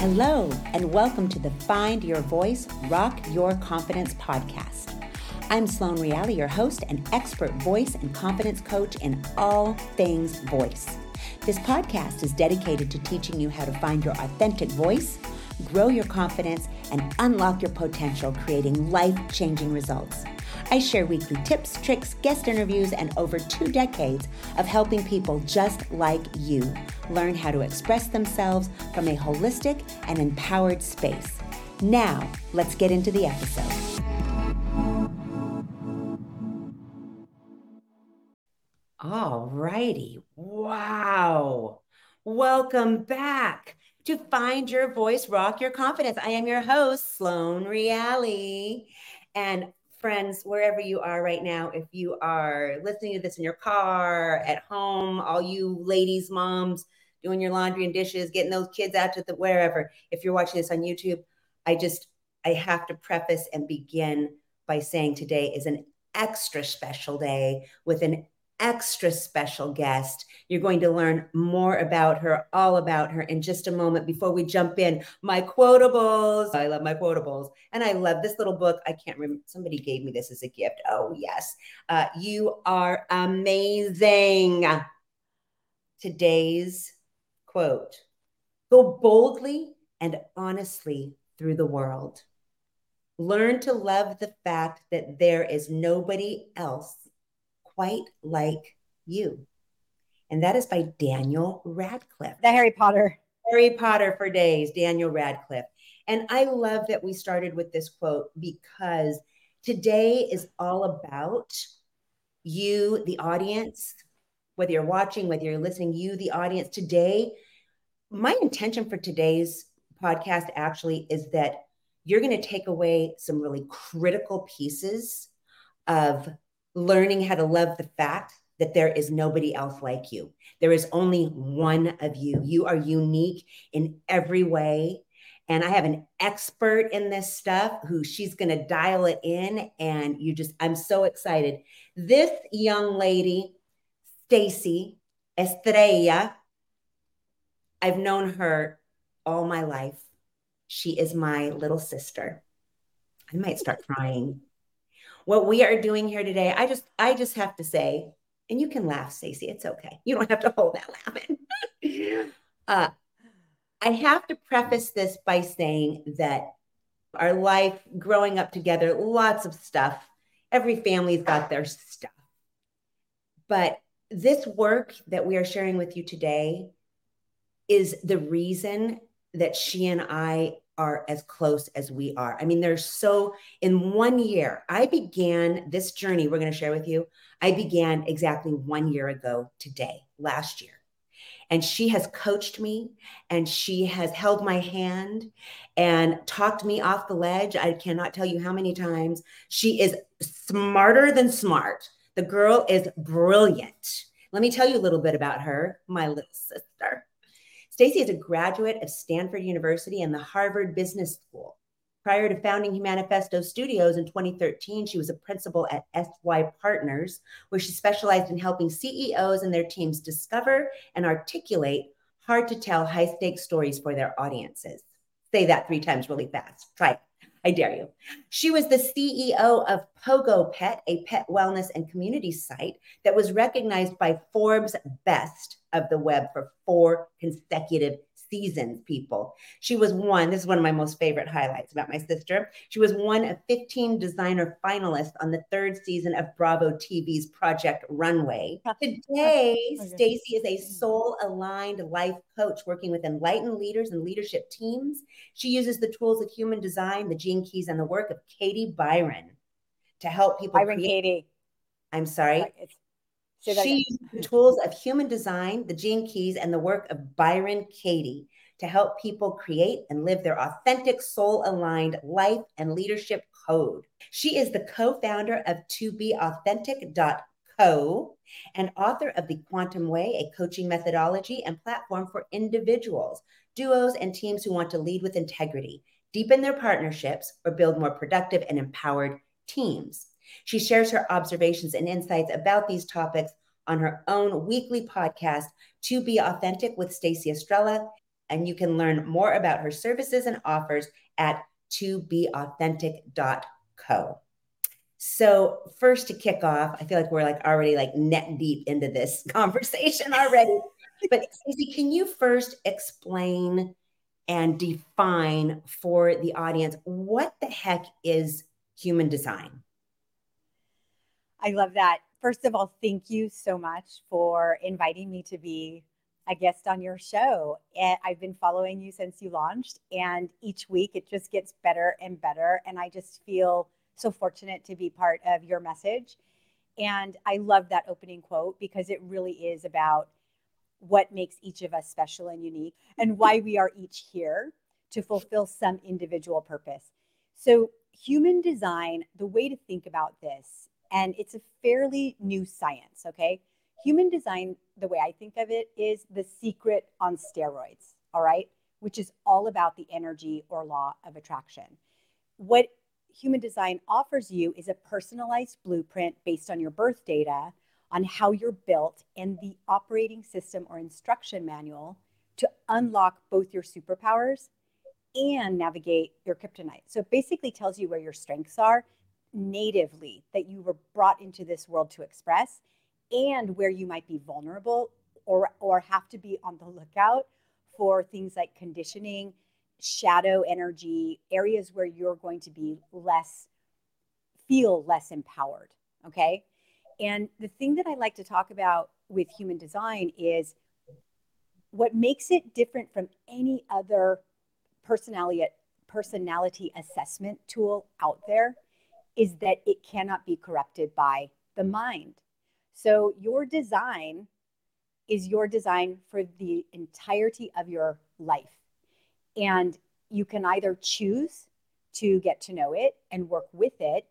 Hello, and welcome to the Find Your Voice, Rock Your Confidence podcast. I'm Sloan Reale, your host and expert voice and confidence coach in all things voice. This podcast is dedicated to teaching you how to find your authentic voice, grow your confidence, and unlock your potential, creating life changing results. I share weekly tips, tricks, guest interviews, and over two decades of helping people just like you learn how to express themselves from a holistic and empowered space. Now, let's get into the episode. All righty. Wow. Welcome back to Find Your Voice, Rock Your Confidence. I am your host, Sloan Reale. And friends, wherever you are right now, if you are listening to this in your car, at home, all you ladies, moms, doing your laundry and dishes, getting those kids out to the wherever, if you're watching this on YouTube, I just, I have to preface and begin by saying today is an extra special day with an extra special guest. You're going to learn more about her, all about her in just a moment. Before we jump in, my quotables. I love my quotables. And I love this little book. I can't remember. Somebody gave me this as a gift. Oh, yes. Uh, you are amazing. Today's quote Go boldly and honestly through the world. Learn to love the fact that there is nobody else quite like you. And that is by Daniel Radcliffe. The Harry Potter. Harry Potter for days, Daniel Radcliffe. And I love that we started with this quote because today is all about you, the audience, whether you're watching, whether you're listening, you, the audience. Today, my intention for today's podcast actually is that you're going to take away some really critical pieces of learning how to love the fact that there is nobody else like you. There is only one of you. You are unique in every way. And I have an expert in this stuff who she's going to dial it in. And you just, I'm so excited. This young lady, Stacey Estrella, I've known her all my life. She is my little sister. I might start crying what we are doing here today, I just I just have to say, and you can laugh, Stacey. It's okay. You don't have to hold that laughing. uh, I have to preface this by saying that our life growing up together, lots of stuff. Every family's got their stuff. But this work that we are sharing with you today is the reason that she and I are as close as we are. I mean, there's so, in one year, I began this journey we're going to share with you. I began exactly one year ago today, last year. And she has coached me and she has held my hand and talked me off the ledge. I cannot tell you how many times. She is smarter than smart. The girl is brilliant. Let me tell you a little bit about her, my little sister. Stacey is a graduate of Stanford University and the Harvard Business School. Prior to founding Humanifesto Studios in 2013, she was a principal at SY Partners, where she specialized in helping CEOs and their teams discover and articulate hard to tell high stakes stories for their audiences. Say that three times really fast. Try it. I dare you. She was the CEO of Pogo Pet, a pet wellness and community site that was recognized by Forbes Best of the Web for four consecutive seasons, people. She was one, this is one of my most favorite highlights about my sister. She was one of 15 designer finalists on the third season of Bravo TV's Project Runway. Oh, Today, okay. Stacey is a mm-hmm. soul aligned life coach working with enlightened leaders and leadership teams. She uses the tools of human design, the gene keys, and the work of Katie Byron to help people. Byron create- Katie. I'm sorry. It's she used the tools of human design, the gene keys, and the work of Byron Katie to help people create and live their authentic, soul aligned life and leadership code. She is the co founder of tobeauthentic.co and author of the Quantum Way, a coaching methodology and platform for individuals, duos, and teams who want to lead with integrity, deepen their partnerships, or build more productive and empowered teams. She shares her observations and insights about these topics on her own weekly podcast, To Be Authentic with Stacey Estrella. and you can learn more about her services and offers at tobeauthentic.co. So, first to kick off, I feel like we're like already like net deep into this conversation already. but Stacey, can you first explain and define for the audience what the heck is human design? I love that. First of all, thank you so much for inviting me to be a guest on your show. I've been following you since you launched, and each week it just gets better and better. And I just feel so fortunate to be part of your message. And I love that opening quote because it really is about what makes each of us special and unique and why we are each here to fulfill some individual purpose. So, human design, the way to think about this, and it's a fairly new science, okay? Human design, the way I think of it, is the secret on steroids, all right? Which is all about the energy or law of attraction. What human design offers you is a personalized blueprint based on your birth data on how you're built and the operating system or instruction manual to unlock both your superpowers and navigate your kryptonite. So it basically tells you where your strengths are natively that you were brought into this world to express and where you might be vulnerable or or have to be on the lookout for things like conditioning, shadow energy, areas where you're going to be less feel less empowered, okay? And the thing that I like to talk about with human design is what makes it different from any other personality personality assessment tool out there is that it cannot be corrupted by the mind. So your design is your design for the entirety of your life. And you can either choose to get to know it and work with it,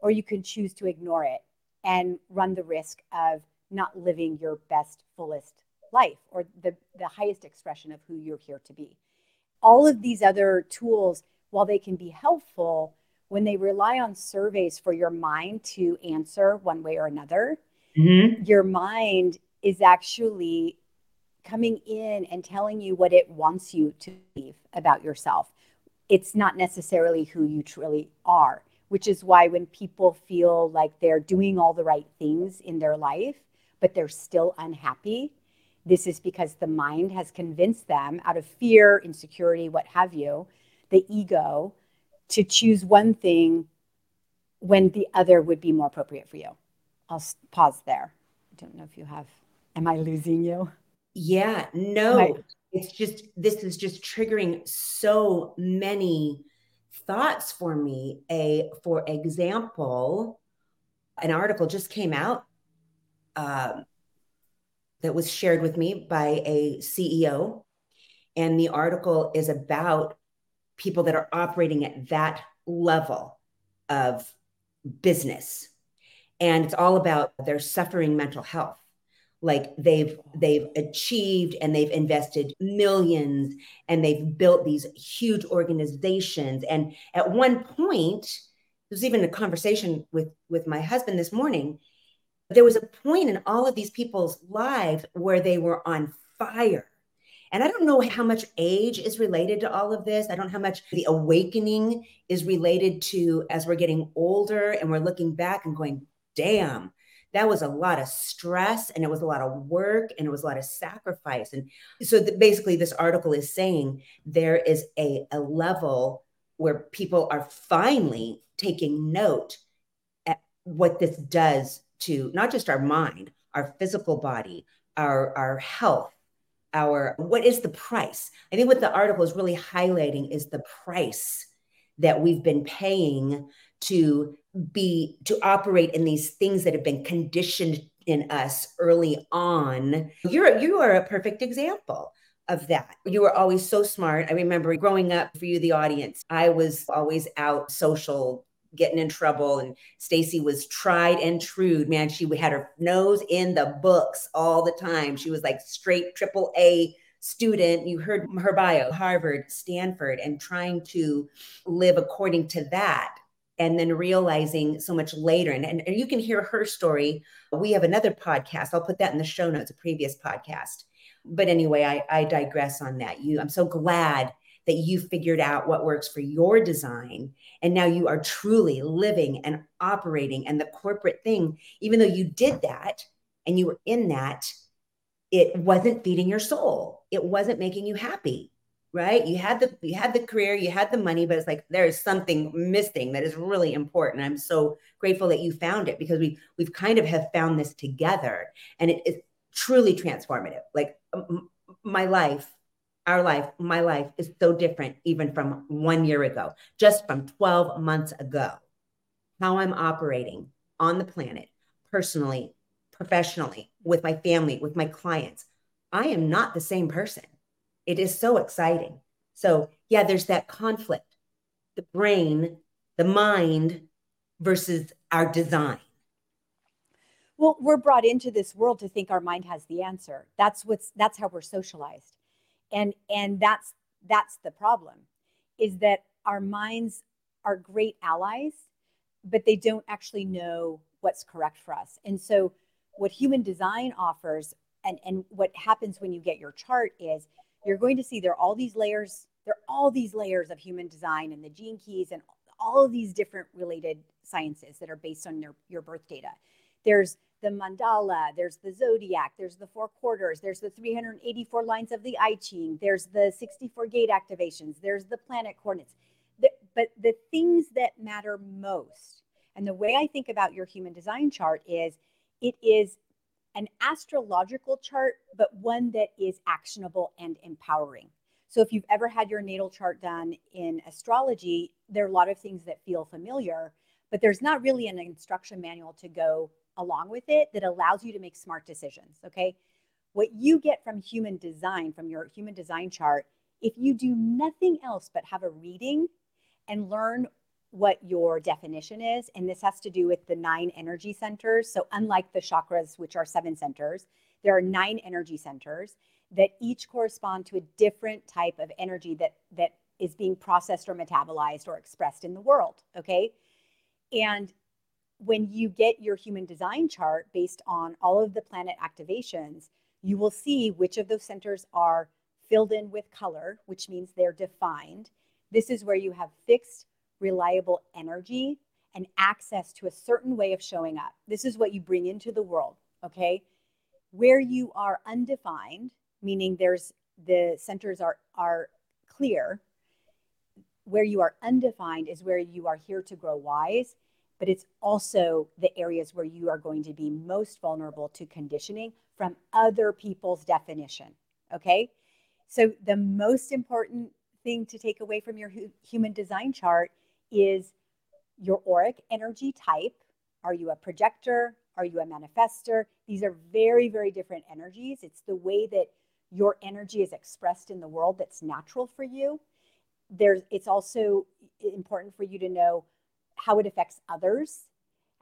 or you can choose to ignore it and run the risk of not living your best, fullest life or the, the highest expression of who you're here to be. All of these other tools, while they can be helpful, when they rely on surveys for your mind to answer one way or another, mm-hmm. your mind is actually coming in and telling you what it wants you to believe about yourself. It's not necessarily who you truly are which is why when people feel like they're doing all the right things in their life, but they're still unhappy, this is because the mind has convinced them out of fear, insecurity, what have you, the ego, to choose one thing when the other would be more appropriate for you. I'll pause there. I don't know if you have, am I losing you? Yeah, no. It's just, this is just triggering so many thoughts for me. A for example, an article just came out uh, that was shared with me by a CEO, and the article is about people that are operating at that level of business, and it's all about their suffering mental health. Like they've they've achieved and they've invested millions and they've built these huge organizations. And at one point there was even a conversation with with my husband this morning there was a point in all of these people's lives where they were on fire and I don't know how much age is related to all of this. I don't know how much the awakening is related to as we're getting older and we're looking back and going, damn, that was a lot of stress and it was a lot of work and it was a lot of sacrifice. And so the, basically, this article is saying there is a, a level where people are finally taking note at what this does to not just our mind, our physical body, our, our health, our what is the price? I think what the article is really highlighting is the price that we've been paying to be to operate in these things that have been conditioned in us early on you're you are a perfect example of that. You were always so smart. I remember growing up for you, the audience, I was always out social, getting in trouble. And Stacey was tried and true. Man, she had her nose in the books all the time. She was like straight triple A student. You heard her bio, Harvard, Stanford, and trying to live according to that and then realizing so much later and, and, you can hear her story we have another podcast i'll put that in the show notes a previous podcast but anyway, I, I digress on that. You, I'm so glad that you figured out what works for your design. And now you are truly living and operating. And the corporate thing, even though you did that and you were in that, it wasn't feeding your soul. It wasn't making you happy right you had the you had the career you had the money but it's like there is something missing that is really important i'm so grateful that you found it because we we've kind of have found this together and it is truly transformative like my life our life my life is so different even from one year ago just from 12 months ago how i'm operating on the planet personally professionally with my family with my clients i am not the same person it is so exciting. So, yeah, there's that conflict the brain, the mind versus our design. Well, we're brought into this world to think our mind has the answer. That's what's that's how we're socialized. And and that's that's the problem is that our minds are great allies, but they don't actually know what's correct for us. And so what human design offers and and what happens when you get your chart is you're going to see there are all these layers there are all these layers of human design and the gene keys and all of these different related sciences that are based on your, your birth data there's the mandala there's the zodiac there's the four quarters there's the 384 lines of the i ching there's the 64 gate activations there's the planet coordinates the, but the things that matter most and the way i think about your human design chart is it is an astrological chart, but one that is actionable and empowering. So if you've ever had your natal chart done in astrology, there are a lot of things that feel familiar, but there's not really an instruction manual to go along with it that allows you to make smart decisions. Okay. What you get from human design, from your human design chart, if you do nothing else but have a reading and learn what your definition is. And this has to do with the nine energy centers. So, unlike the chakras, which are seven centers, there are nine energy centers that each correspond to a different type of energy that, that is being processed or metabolized or expressed in the world. Okay. And when you get your human design chart based on all of the planet activations, you will see which of those centers are filled in with color, which means they're defined. This is where you have fixed reliable energy and access to a certain way of showing up. This is what you bring into the world, okay? Where you are undefined, meaning there's the centers are are clear. Where you are undefined is where you are here to grow wise, but it's also the areas where you are going to be most vulnerable to conditioning from other people's definition, okay? So the most important thing to take away from your hu- human design chart is your auric energy type. Are you a projector? Are you a manifester? These are very, very different energies. It's the way that your energy is expressed in the world that's natural for you. There's it's also important for you to know how it affects others,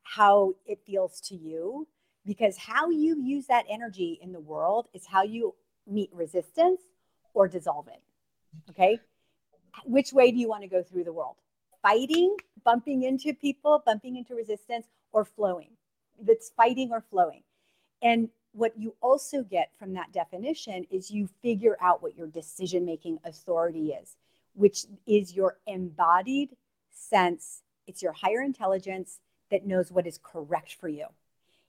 how it feels to you, because how you use that energy in the world is how you meet resistance or dissolve it. Okay? Which way do you want to go through the world? fighting, bumping into people, bumping into resistance, or flowing. That's fighting or flowing. And what you also get from that definition is you figure out what your decision making authority is, which is your embodied sense. It's your higher intelligence that knows what is correct for you.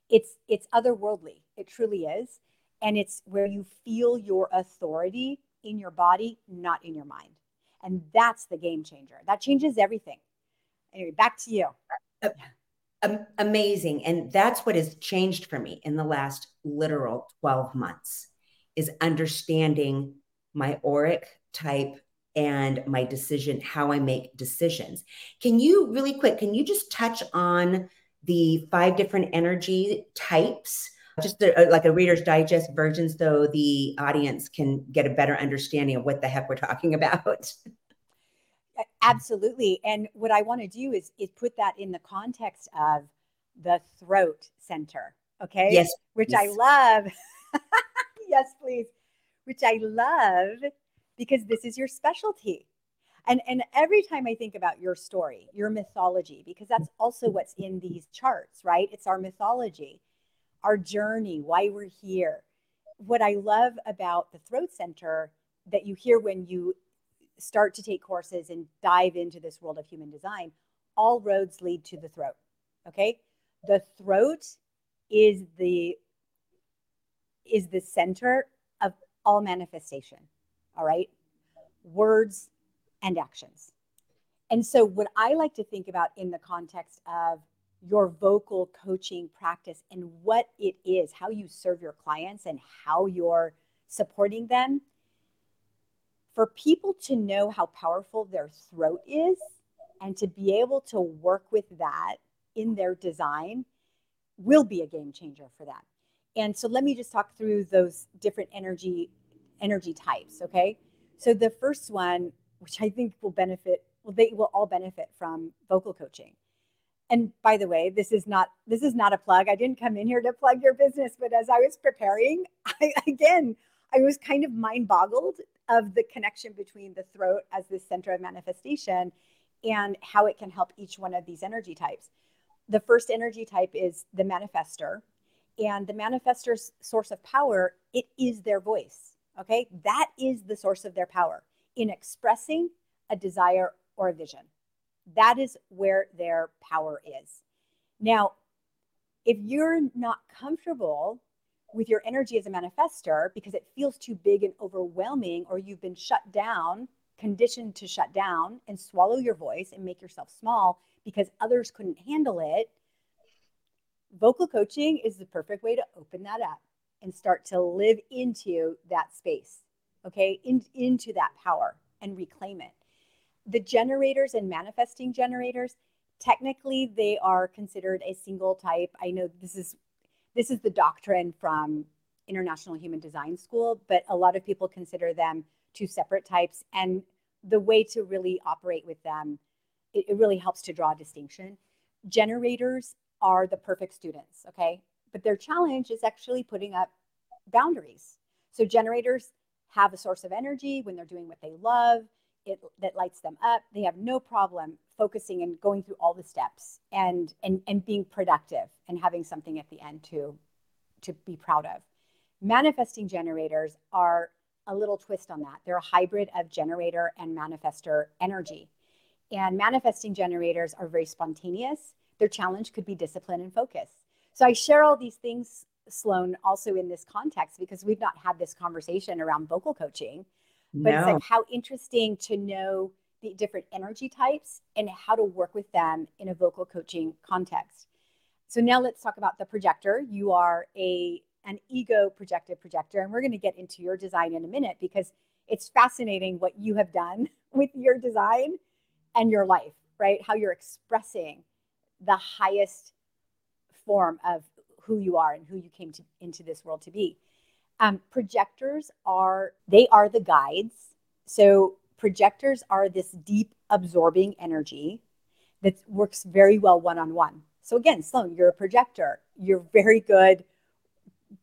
It's it's otherworldly. It truly is. And it's where you feel your authority in your body, not in your mind. And that's the game changer. That changes everything. Anyway, back to you. Uh, amazing. And that's what has changed for me in the last literal 12 months is understanding my auric type and my decision, how I make decisions. Can you really quick, can you just touch on the five different energy types? just a, uh, like a reader's digest version so the audience can get a better understanding of what the heck we're talking about. Absolutely. And what i want to do is is put that in the context of the throat center okay? Yes which i love. Yes please. Which i love because this is your specialty and and every time i think about your story your mythology because that's also what's in these charts right it's our mythology our journey, why we're here. what I love about the throat center that you hear when you start to take courses and dive into this world of human design, all roads lead to the throat. Okay? The throat is the is the center of all manifestation. All right? Words and actions. And so what I like to think about in the context of your vocal coaching practice and what it is, how you serve your clients and how you're supporting them. For people to know how powerful their throat is and to be able to work with that in their design will be a game changer for them. And so let me just talk through those different energy energy types, okay? So the first one, which I think will benefit, well, they will all benefit from vocal coaching. And by the way this is not this is not a plug. I didn't come in here to plug your business but as i was preparing I, again i was kind of mind boggled of the connection between the throat as the center of manifestation and how it can help each one of these energy types. The first energy type is the manifester and the manifester's source of power it is their voice okay? That is the source of their power in expressing a desire or a vision. That is where their power is. Now, if you're not comfortable with your energy as a manifester because it feels too big and overwhelming, or you've been shut down, conditioned to shut down and swallow your voice and make yourself small because others couldn't handle it, vocal coaching is the perfect way to open that up and start to live into that space, okay, In, into that power and reclaim it. The generators and manifesting generators technically they are considered a single type. I know this is this is the doctrine from international human design school but a lot of people consider them two separate types and the way to really operate with them it, it really helps to draw a distinction. Generators are the perfect students okay? But their challenge is actually putting up boundaries. So generators have a source of energy when they're doing what they love it that lights them up. They have no problem focusing and going through all the steps and and and being productive and having something at the end to to be proud of. Manifesting generators are a little twist on that. They're a hybrid of generator and manifester energy. And manifesting generators are very spontaneous. Their challenge could be discipline and focus. So i share all these things sloan also in this context because we've not had this conversation around vocal coaching but no. it's like how interesting to know the different energy types and how to work with them in a vocal coaching context. So now let's talk about the projector. You are a an ego projected projector and we're going to get into your design in a minute because it's fascinating what you have done with your design and your life, right? How you're expressing the highest form of who you are and who you came to, into this world to be. Um, projectors are they are the guides. So projectors are this deep absorbing energy that works very well one on one. So again, Sloan, you're a projector. You're very good,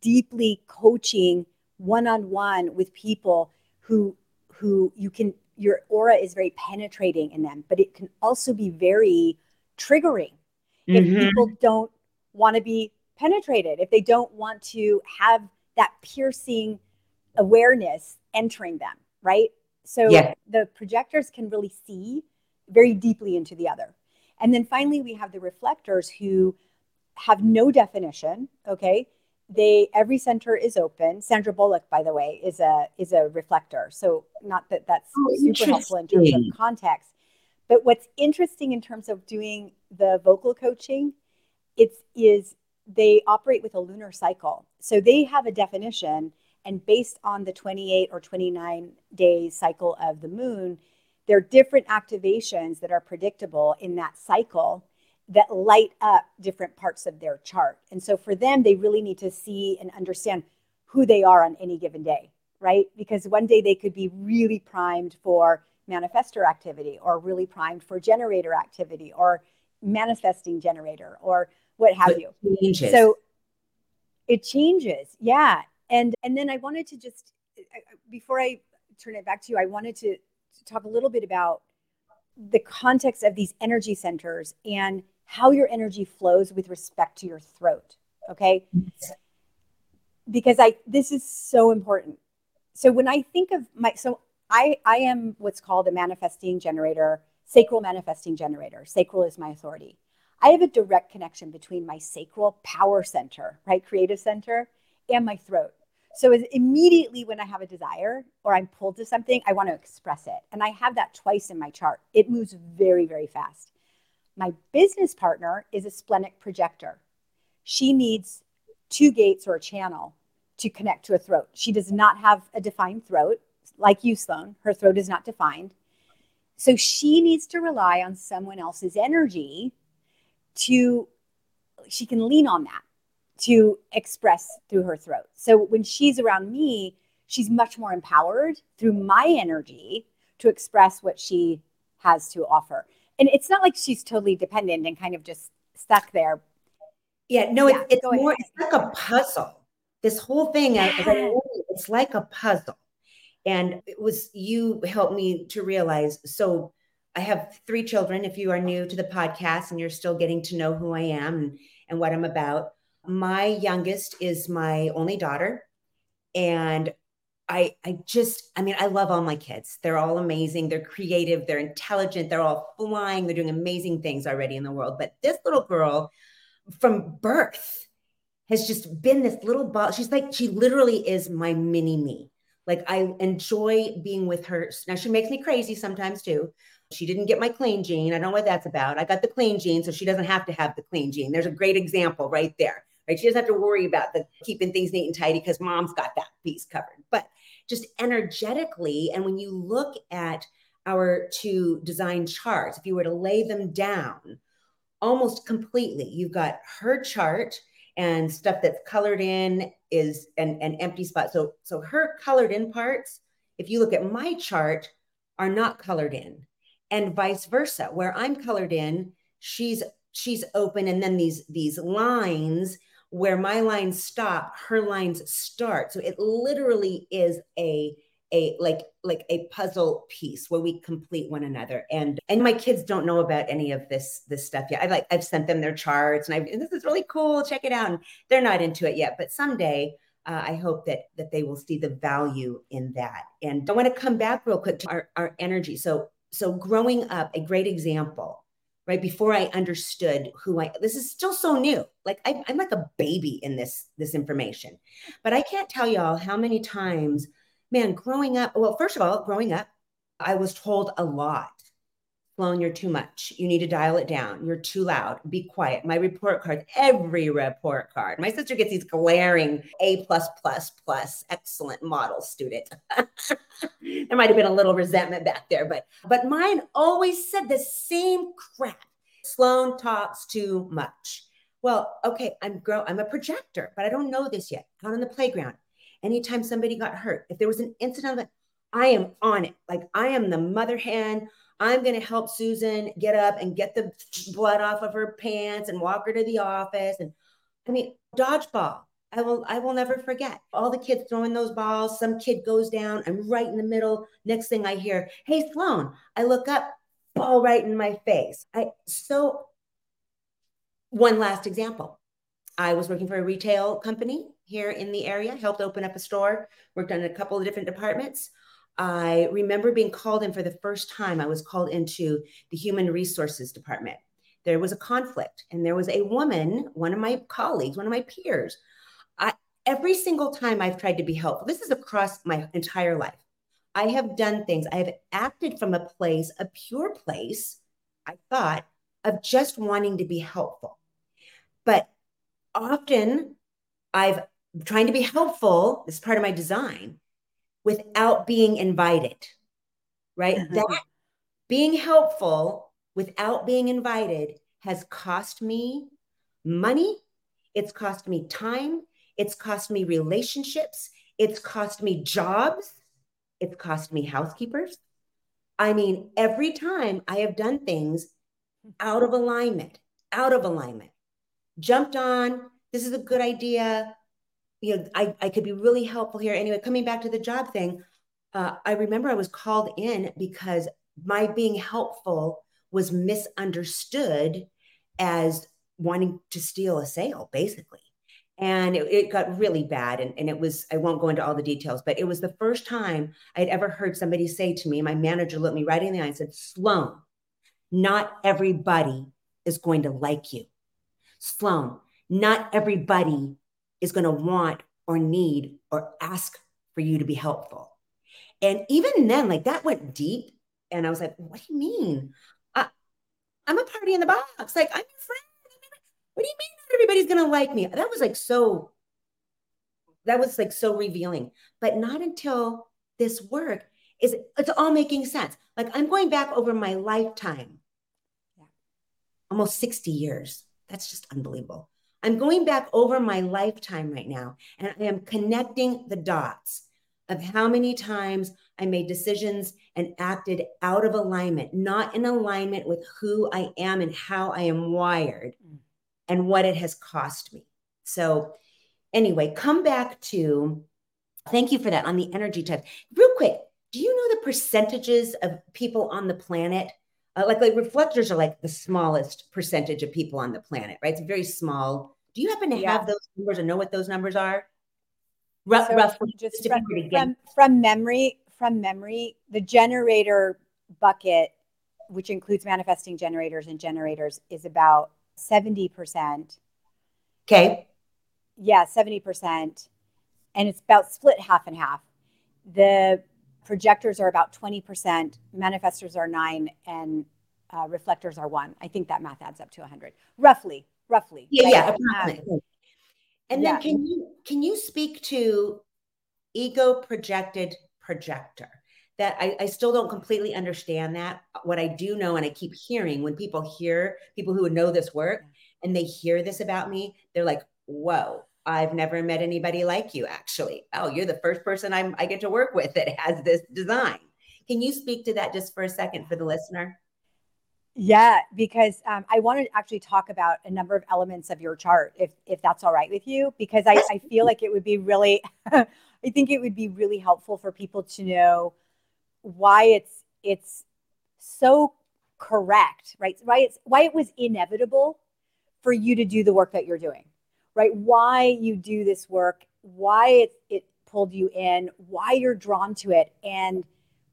deeply coaching one on one with people who who you can your aura is very penetrating in them, but it can also be very triggering mm-hmm. if people don't want to be penetrated, if they don't want to have that piercing awareness entering them, right? So yeah. the projectors can really see very deeply into the other. And then finally, we have the reflectors who have no definition. Okay. They every center is open. Sandra Bullock, by the way, is a is a reflector. So not that that's oh, super helpful in terms of context. But what's interesting in terms of doing the vocal coaching, it's is they operate with a lunar cycle. So they have a definition, and based on the 28 or 29 day cycle of the moon, there are different activations that are predictable in that cycle that light up different parts of their chart. And so for them, they really need to see and understand who they are on any given day, right? Because one day they could be really primed for manifestor activity or really primed for generator activity or manifesting generator or what have so you. Changes. So it changes. Yeah. And and then I wanted to just before I turn it back to you, I wanted to, to talk a little bit about the context of these energy centers and how your energy flows with respect to your throat. Okay. because I this is so important. So when I think of my so I I am what's called a manifesting generator, sacral manifesting generator. Sacral is my authority. I have a direct connection between my sacral power center, right, creative center, and my throat. So immediately when I have a desire or I'm pulled to something, I want to express it. And I have that twice in my chart. It moves very, very fast. My business partner is a splenic projector. She needs two gates or a channel to connect to a throat. She does not have a defined throat, like you, Sloan. Her throat is not defined. So she needs to rely on someone else's energy to, she can lean on that to express through her throat. So when she's around me, she's much more empowered through my energy to express what she has to offer. And it's not like she's totally dependent and kind of just stuck there. Yeah, no, yeah, it's, it's more, ahead. it's like a puzzle. This whole thing, yeah. it's like a puzzle. And it was, you helped me to realize. So I have three children. If you are new to the podcast and you're still getting to know who I am and, and what I'm about, my youngest is my only daughter. And I, I just, I mean, I love all my kids. They're all amazing. They're creative. They're intelligent. They're all flying. They're doing amazing things already in the world. But this little girl from birth has just been this little ball. She's like, she literally is my mini me. Like I enjoy being with her. Now she makes me crazy sometimes too. She didn't get my clean gene. I don't know what that's about. I got the clean gene, so she doesn't have to have the clean gene. There's a great example right there. Right? She doesn't have to worry about the keeping things neat and tidy because mom's got that piece covered. But just energetically, and when you look at our two design charts, if you were to lay them down almost completely, you've got her chart and stuff that's colored in is an, an empty spot. So, so her colored in parts, if you look at my chart, are not colored in, and vice versa. Where I'm colored in, she's she's open, and then these these lines where my lines stop, her lines start. So it literally is a a like like a puzzle piece where we complete one another. And and my kids don't know about any of this this stuff yet. I like i've sent them their charts and i this is really cool check it out. And they're not into it yet but someday uh, i hope that that they will see the value in that. And i want to come back real quick to our, our energy. So so growing up a great example right before i understood who i this is still so new like I, i'm like a baby in this this information but i can't tell y'all how many times man, growing up, well, first of all, growing up, I was told a lot. Sloan, you're too much. You need to dial it down. You're too loud. Be quiet. My report card, every report card. My sister gets these glaring A plus plus plus excellent model student. there might have been a little resentment back there, but but mine always said the same crap. Sloan talks too much. Well, okay, I'm grow. I'm a projector, but I don't know this yet. Out on the playground, anytime somebody got hurt, if there was an incident, I am on it. Like I am the mother hen. I'm going to help Susan get up and get the blood off of her pants and walk her to the office. And I mean, dodgeball. I will I will never forget. All the kids throwing those balls. Some kid goes down. I'm right in the middle. Next thing I hear, "Hey Sloan." I look up, ball right in my face. I so one last example. I was working for a retail company here in the area, helped open up a store, worked on a couple of different departments. I remember being called in for the first time. I was called into the human resources department. There was a conflict, and there was a woman, one of my colleagues, one of my peers. I, every single time I've tried to be helpful, this is across my entire life. I have done things, I have acted from a place, a pure place, I thought, of just wanting to be helpful. But often I've trying to be helpful, this is part of my design, without being invited, right? Uh-huh. That being helpful without being invited has cost me money, it's cost me time, it's cost me relationships, it's cost me jobs, it's cost me housekeepers. I mean, every time I have done things out of alignment, out of alignment, jumped on, this is a good idea, you know, I, I could be really helpful here. Anyway, coming back to the job thing, uh, I remember I was called in because my being helpful was misunderstood as wanting to steal a sale, basically. and it, it, got really bad and, and it was i won't go into all the details but it was the first time i'd ever heard somebody say to me my manager looked me right in the eye and said sloan not everybody is going to like you sloan not everybody is going to want or need or ask for you to be helpful and even then like that went deep and i was like what do you mean I, i'm a party in the box like i'm your friend what do you mean not everybody's gonna like me? That was like so, that was like so revealing. But not until this work is it's all making sense. Like I'm going back over my lifetime, yeah. almost 60 years. That's just unbelievable. I'm going back over my lifetime right now, and I am connecting the dots of how many times I made decisions and acted out of alignment, not in alignment with who I am and how I am wired. And what it has cost me. So, anyway, come back to thank you for that on the energy type. Real quick, do you know the percentages of people on the planet? Uh, like, like reflectors are like the smallest percentage of people on the planet, right? It's very small. Do you happen to yeah. have those numbers or know what those numbers are? R- so roughly, just from, from, from memory, from memory, the generator bucket, which includes manifesting generators and generators, is about 70%. Okay. Yeah, 70%. And it's about split half and half. The projectors are about 20%, manifestors are nine, and uh, reflectors are one. I think that math adds up to 100, roughly, roughly. Yeah, right? yeah. Um, and then yeah. can you can you speak to ego projected projector? that I, I, still don't completely understand that. What I do know, and I keep hearing when people hear people who know this work and they hear this about me, they're like, whoa, I've never met anybody like you, actually. Oh, you're the first person I'm, I get to work with that has this design. Can you speak to that just for a second for the listener? Yeah, because um, I want to actually talk about a number of elements of your chart, if if that's all right with you, because I, I feel like it would be really, I think it would be really helpful for people to know why it's it's so correct, right? Why it's why it was inevitable for you to do the work that you're doing, right? Why you do this work, why it it pulled you in, why you're drawn to it, and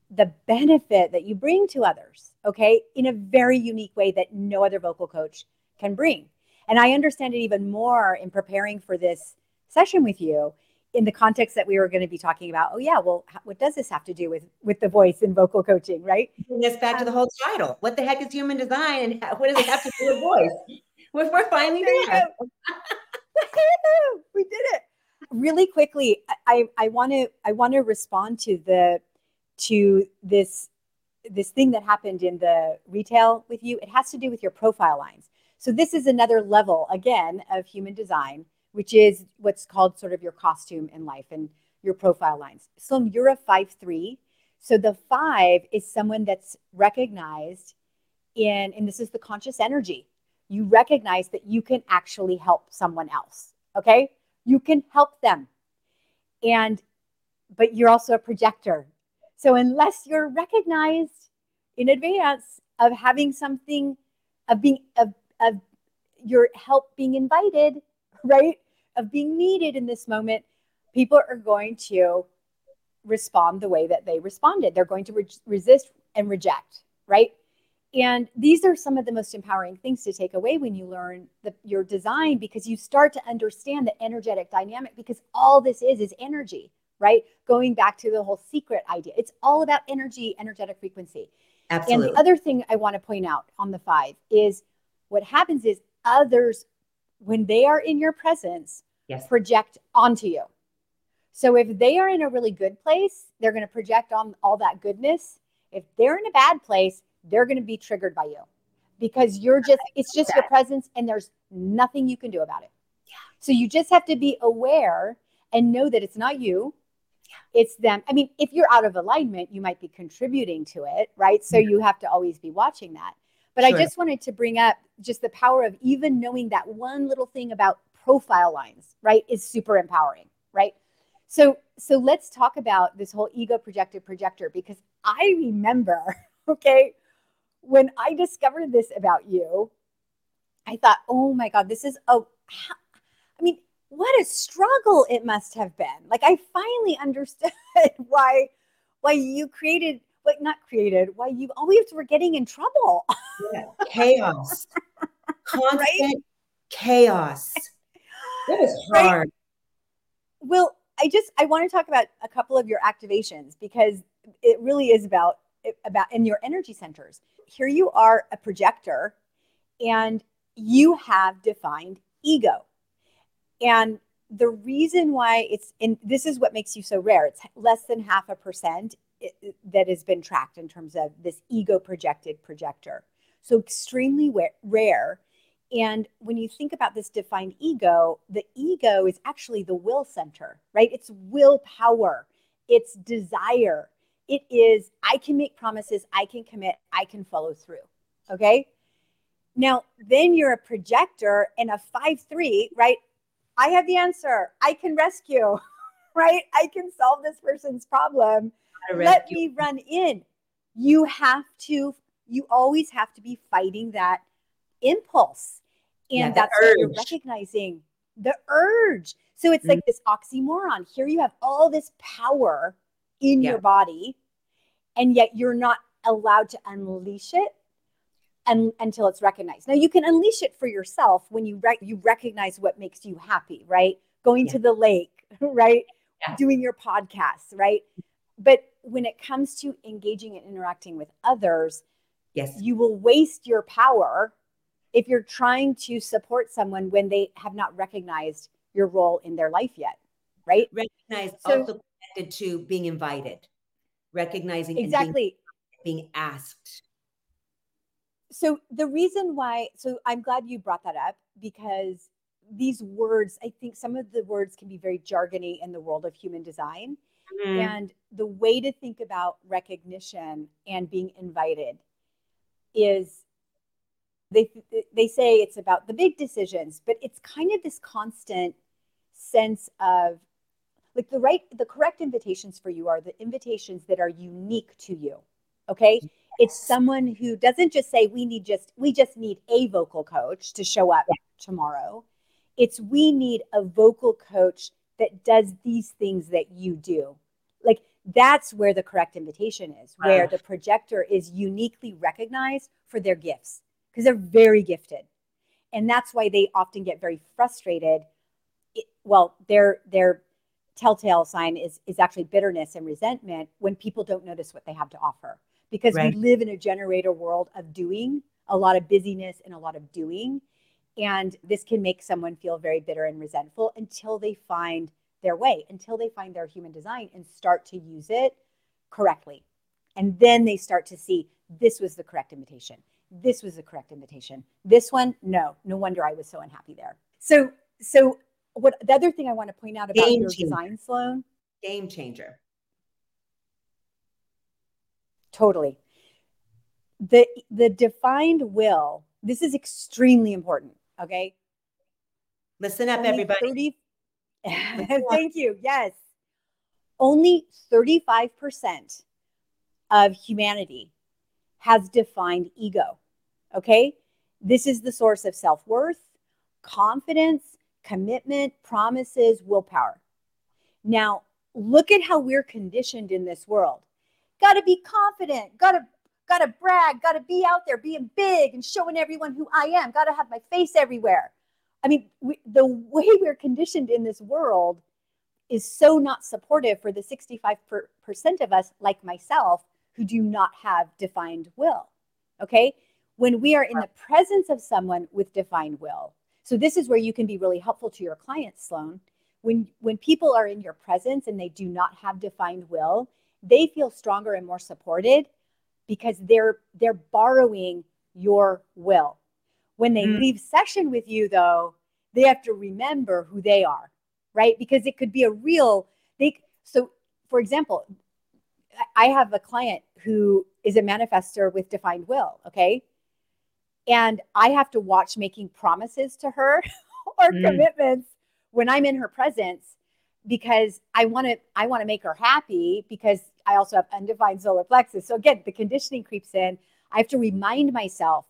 the benefit that you bring to others, okay, in a very unique way that no other vocal coach can bring. And I understand it even more in preparing for this session with you in the context that we were going to be talking about, oh yeah, well, what does this have to do with with the voice and vocal coaching, right? Bring us back um, to the whole title. What the heck is human design, and what does it have to do with voice? We're, we're finally there. we did it really quickly. I I want to I want to respond to the to this this thing that happened in the retail with you. It has to do with your profile lines. So this is another level again of human design which is what's called sort of your costume in life and your profile lines. So you're a five three. So the five is someone that's recognized in, and this is the conscious energy. You recognize that you can actually help someone else. Okay. You can help them. And, but you're also a projector. So unless you're recognized in advance of having something, of being, of, of your help being invited, right? of being needed in this moment, people are going to respond the way that they responded. They're going to re- resist and reject, right? And these are some of the most empowering things to take away when you learn the, your design because you start to understand the energetic dynamic because all this is is energy, right? Going back to the whole secret idea. It's all about energy, energetic frequency. Absolutely. And the other thing I want to point out on the five is what happens is others, when they are in your presence, yes. project onto you. So if they are in a really good place, they're going to project on all that goodness. If they're in a bad place, they're going to be triggered by you because you're just, it's just your presence and there's nothing you can do about it. Yeah. So you just have to be aware and know that it's not you, yeah. it's them. I mean, if you're out of alignment, you might be contributing to it, right? So mm-hmm. you have to always be watching that. But sure. I just wanted to bring up just the power of even knowing that one little thing about profile lines, right, is super empowering, right? So so let's talk about this whole ego projected projector because I remember, okay, when I discovered this about you, I thought, "Oh my god, this is oh I mean, what a struggle it must have been. Like I finally understood why why you created like not created, why you always were getting in trouble. Yeah. Chaos. Constant right? chaos. That was hard. Right? Well, I just I want to talk about a couple of your activations because it really is about about in your energy centers. Here you are a projector and you have defined ego. And the reason why it's and this is what makes you so rare. It's less than half a percent that has been tracked in terms of this ego projected projector. So extremely rare. And when you think about this defined ego, the ego is actually the will center, right? It's willpower, it's desire. It is, I can make promises, I can commit, I can follow through. Okay. Now, then you're a projector and a 5 3, right? I have the answer. I can rescue, right? I can solve this person's problem. Let me run in. You have to, you always have to be fighting that impulse. And yeah, that's what you're recognizing the urge. So it's mm-hmm. like this oxymoron. Here you have all this power in yeah. your body, and yet you're not allowed to unleash it and, until it's recognized. Now you can unleash it for yourself when you re- you recognize what makes you happy, right? Going yeah. to the lake, right? Yeah. Doing your podcast, right? But when it comes to engaging and interacting with others, yes, you will waste your power if you're trying to support someone when they have not recognized your role in their life yet, right? Recognize so, also connected to being invited, recognizing exactly being, being asked. So the reason why, so I'm glad you brought that up because these words, I think some of the words can be very jargony in the world of human design. Mm. And the way to think about recognition and being invited is they they say it's about the big decisions, but it's kind of this constant sense of like the right the correct invitations for you are the invitations that are unique to you. Okay? It's someone who doesn't just say we need just we just need a vocal coach to show up yeah. tomorrow. It's we need a vocal coach that does these things that you do. Like that's where the correct invitation is, where the projector is uniquely recognized for their gifts because they're very gifted. And that's why they often get very frustrated. It, well, their their telltale sign is is actually bitterness and resentment when people don't notice what they have to offer because right. we live in a generator world of doing, a lot of busyness and a lot of doing. And this can make someone feel very bitter and resentful until they find their way, until they find their human design and start to use it correctly. And then they start to see this was the correct invitation this was the correct invitation. This one, no, no wonder I was so unhappy there. So, so what the other thing I want to point out about Game your changer. design, Sloan? Game changer. Totally. The the defined will, this is extremely important. Okay. Listen up, Only everybody. 30, thank you. Yes. Only 35% of humanity has defined ego. Okay. This is the source of self worth, confidence, commitment, promises, willpower. Now, look at how we're conditioned in this world. Got to be confident, got to got to brag, got to be out there being big and showing everyone who I am, got to have my face everywhere. I mean, we, the way we're conditioned in this world is so not supportive for the 65% of us, like myself, who do not have defined will. Okay. When we are in the presence of someone with defined will, so this is where you can be really helpful to your clients, Sloan. When, when people are in your presence and they do not have defined will, they feel stronger and more supported because they're they're borrowing your will. When they mm. leave session with you though, they have to remember who they are, right? Because it could be a real they so for example, I have a client who is a manifester with defined will. Okay. And I have to watch making promises to her or mm. commitments when I'm in her presence because I want to I want to make her happy because I also have undefined solar plexus. So again, the conditioning creeps in. I have to remind myself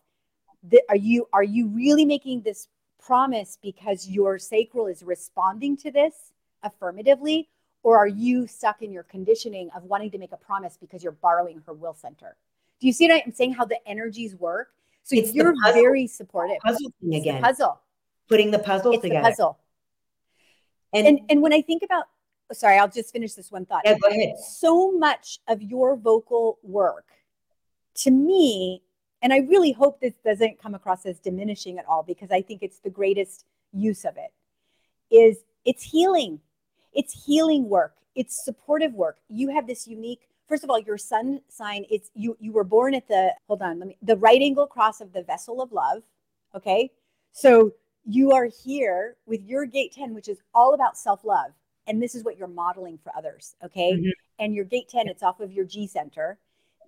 that are you are you really making this promise because your sacral is responding to this affirmatively? Or are you stuck in your conditioning of wanting to make a promise because you're borrowing her will center? Do you see what I'm saying? How the energies work? So it's you're very supportive. Puzzle thing again. puzzle. Putting the puzzle it's together. The puzzle. And, and and when I think about sorry, I'll just finish this one thought. Yeah, go ahead. So much of your vocal work to me, and I really hope this doesn't come across as diminishing at all because I think it's the greatest use of it, is it's healing. It's healing work. It's supportive work. You have this unique first of all your sun sign it's you you were born at the hold on let me the right angle cross of the vessel of love okay so you are here with your gate 10 which is all about self-love and this is what you're modeling for others okay mm-hmm. and your gate 10 it's off of your g center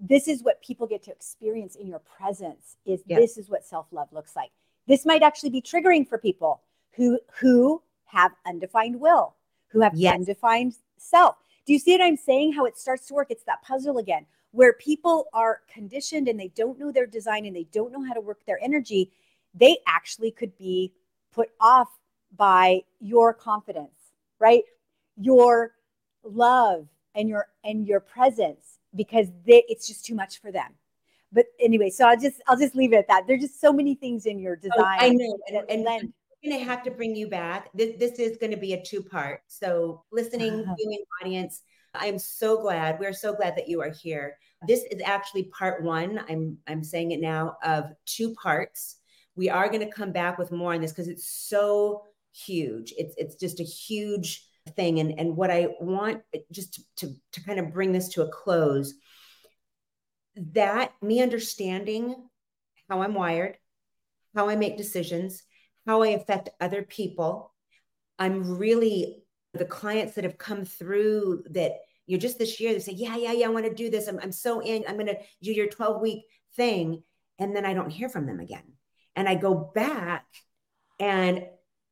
this is what people get to experience in your presence is yeah. this is what self-love looks like this might actually be triggering for people who who have undefined will who have yes. undefined self do you see what i'm saying? How it starts to work. It's that puzzle again where people are conditioned and they don't know their design and they don't know how to work their energy. They actually could be put off by your confidence right? Your love and your and your presence because they, it's just too much for them. But anyway so i'll just i'll just leave it at that. There's just so many things in your design oh, i know. and, and, and going to have to bring you back. This, this is going to be a two part. So, listening, viewing audience, I'm so glad. We're so glad that you are here. This is actually part one. I'm I'm saying it now of two parts. We are going to come back with more on this because it's so huge. It's it's just a huge thing. And, and what I want just to, to, to kind of bring this to a close, that me understanding how I'm wired, how I make decisions, how I affect other people. I'm really the clients that have come through that you know just this year they say yeah yeah yeah i want to do this i'm, I'm so in i'm going to do your 12 week thing and then i don't hear from them again and i go back and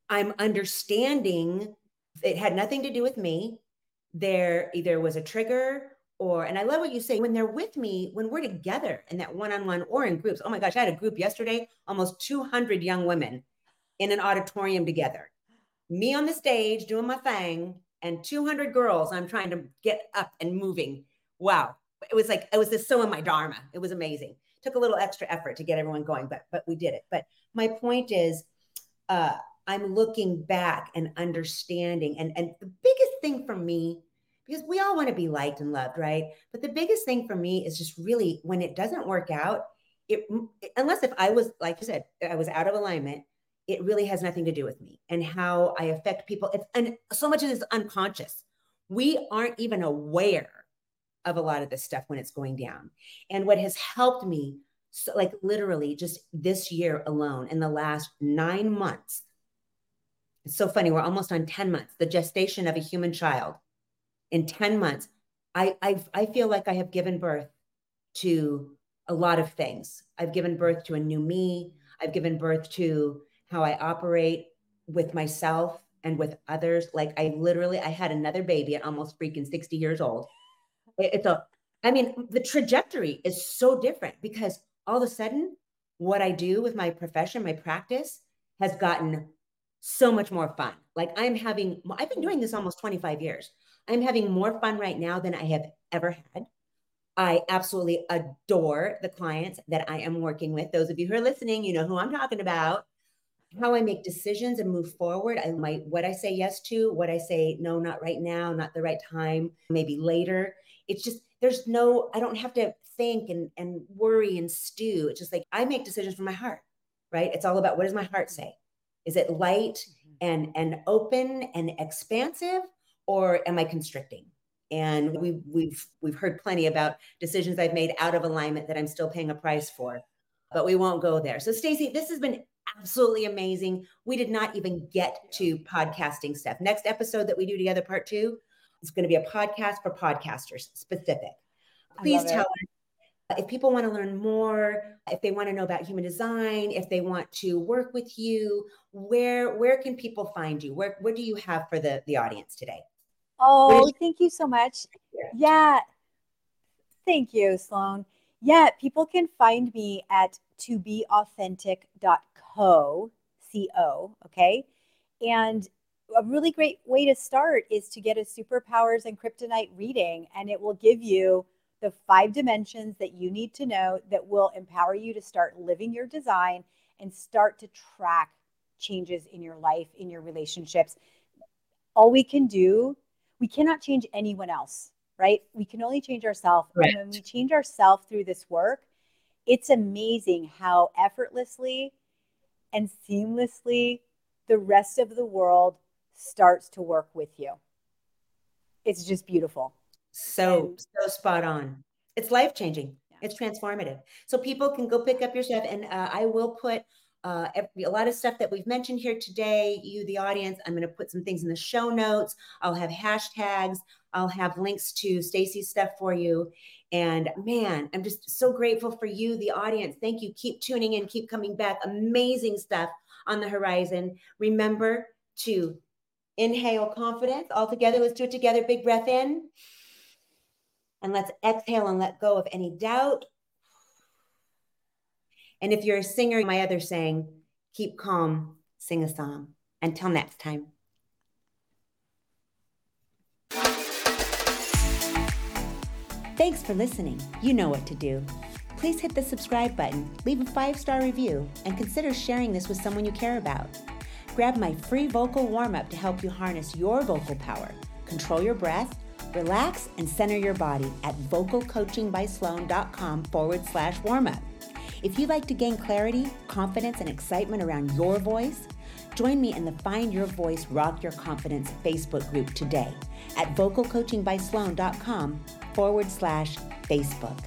i'm understanding it had nothing to do with me. There either was a trigger or, and I love what you say, when they're with me, when we're together in that one on one or in groups. Oh my gosh, I had a group yesterday, almost 200 young women in an auditorium together. Me on the stage doing my thing, and 200 girls I'm trying to get up and moving. Wow. It was like, it was just so in my Dharma. It was amazing. Took a little extra effort to get everyone going, but but we did it. But my point is, uh, I'm looking back and understanding. And, and the biggest thing for me, because we all want to be liked and loved, right? But the biggest thing for me is just really when it doesn't work out, it unless if I was, like you said, I was out of alignment, it really has nothing to do with me and how I affect people. It's and so much of this unconscious. We aren't even aware of a lot of this stuff when it's going down. And what has helped me, so like literally just this year alone, in the last nine months, it's so funny. We're almost on 10 months, the gestation of a human child. In 10 months, I, i I feel like I have given birth to a lot of things. I've given birth to a new me. I've given birth to how I operate with myself and with others. Like I literally, I had another baby at almost freaking 60 years old. It's a, I mean, the trajectory is so different because all of a sudden, what I do with my profession, my practice has gotten so much more fun. Like I'm having, I've been doing this almost 25 years. I'm having more fun right now than I have ever had. I absolutely adore the clients that I am working with. Those of you who are listening, you know who I'm talking about. How I make decisions and move forward. I might what I say yes to, what I say no, not right now, not the right time, maybe later. It's just there's no, I don't have to think and and worry and stew. It's just like I make decisions from my heart, right? It's all about what does my heart say? Is it light mm-hmm. and and open and expansive, or am I constricting? And we've we've we've heard plenty about decisions I've made out of alignment that I'm still paying a price for, but we won't go there. So Stacey, this has been absolutely amazing. We did not even get to podcasting stuff. Next episode that we do together, part two, is going to be a podcast for podcasters specific. Please tell us uh, if people want to learn more, if they want to know about human design, if they want to work with you, where where can people find you? Where what do you have for the the audience today? Oh, thank you so much. Yeah. Thank you, Sloan. Yeah, people can find me at tobeauthentic.co, C O. Okay. And a really great way to start is to get a superpowers and kryptonite reading, and it will give you the five dimensions that you need to know that will empower you to start living your design and start to track changes in your life, in your relationships. All we can do, we cannot change anyone else, right? We can only change ourselves. Right. And when we change ourselves through this work, it's amazing how effortlessly and seamlessly the rest of the world starts to work with you. It's just beautiful. So, and, so spot on. It's life changing. Yeah. It's transformative. So people can go pick up your stuff, and uh, I will put uh, every, a lot of stuff that we've mentioned here today. You, the audience, I'm going to put some things in the show notes. I'll have hashtags. I'll have links to Stacey's stuff for you. And man, I'm just so grateful for you, the audience. Thank you. Keep tuning in. Keep coming back. Amazing stuff on the horizon. Remember to inhale confidence all together. Let's do it together. Big breath in. And let's exhale and let go of any doubt. And if you're a singer, my other saying, keep calm, sing a song. Until next time. Thanks for listening. You know what to do. Please hit the subscribe button, leave a five star review, and consider sharing this with someone you care about. Grab my free vocal warm up to help you harness your vocal power, control your breath, relax, and center your body at vocalcoachingbysloan.com forward slash warm up. If you'd like to gain clarity, confidence, and excitement around your voice, join me in the Find Your Voice Rock Your Confidence Facebook group today at vocalcoachingbysloan.com forward slash Facebook.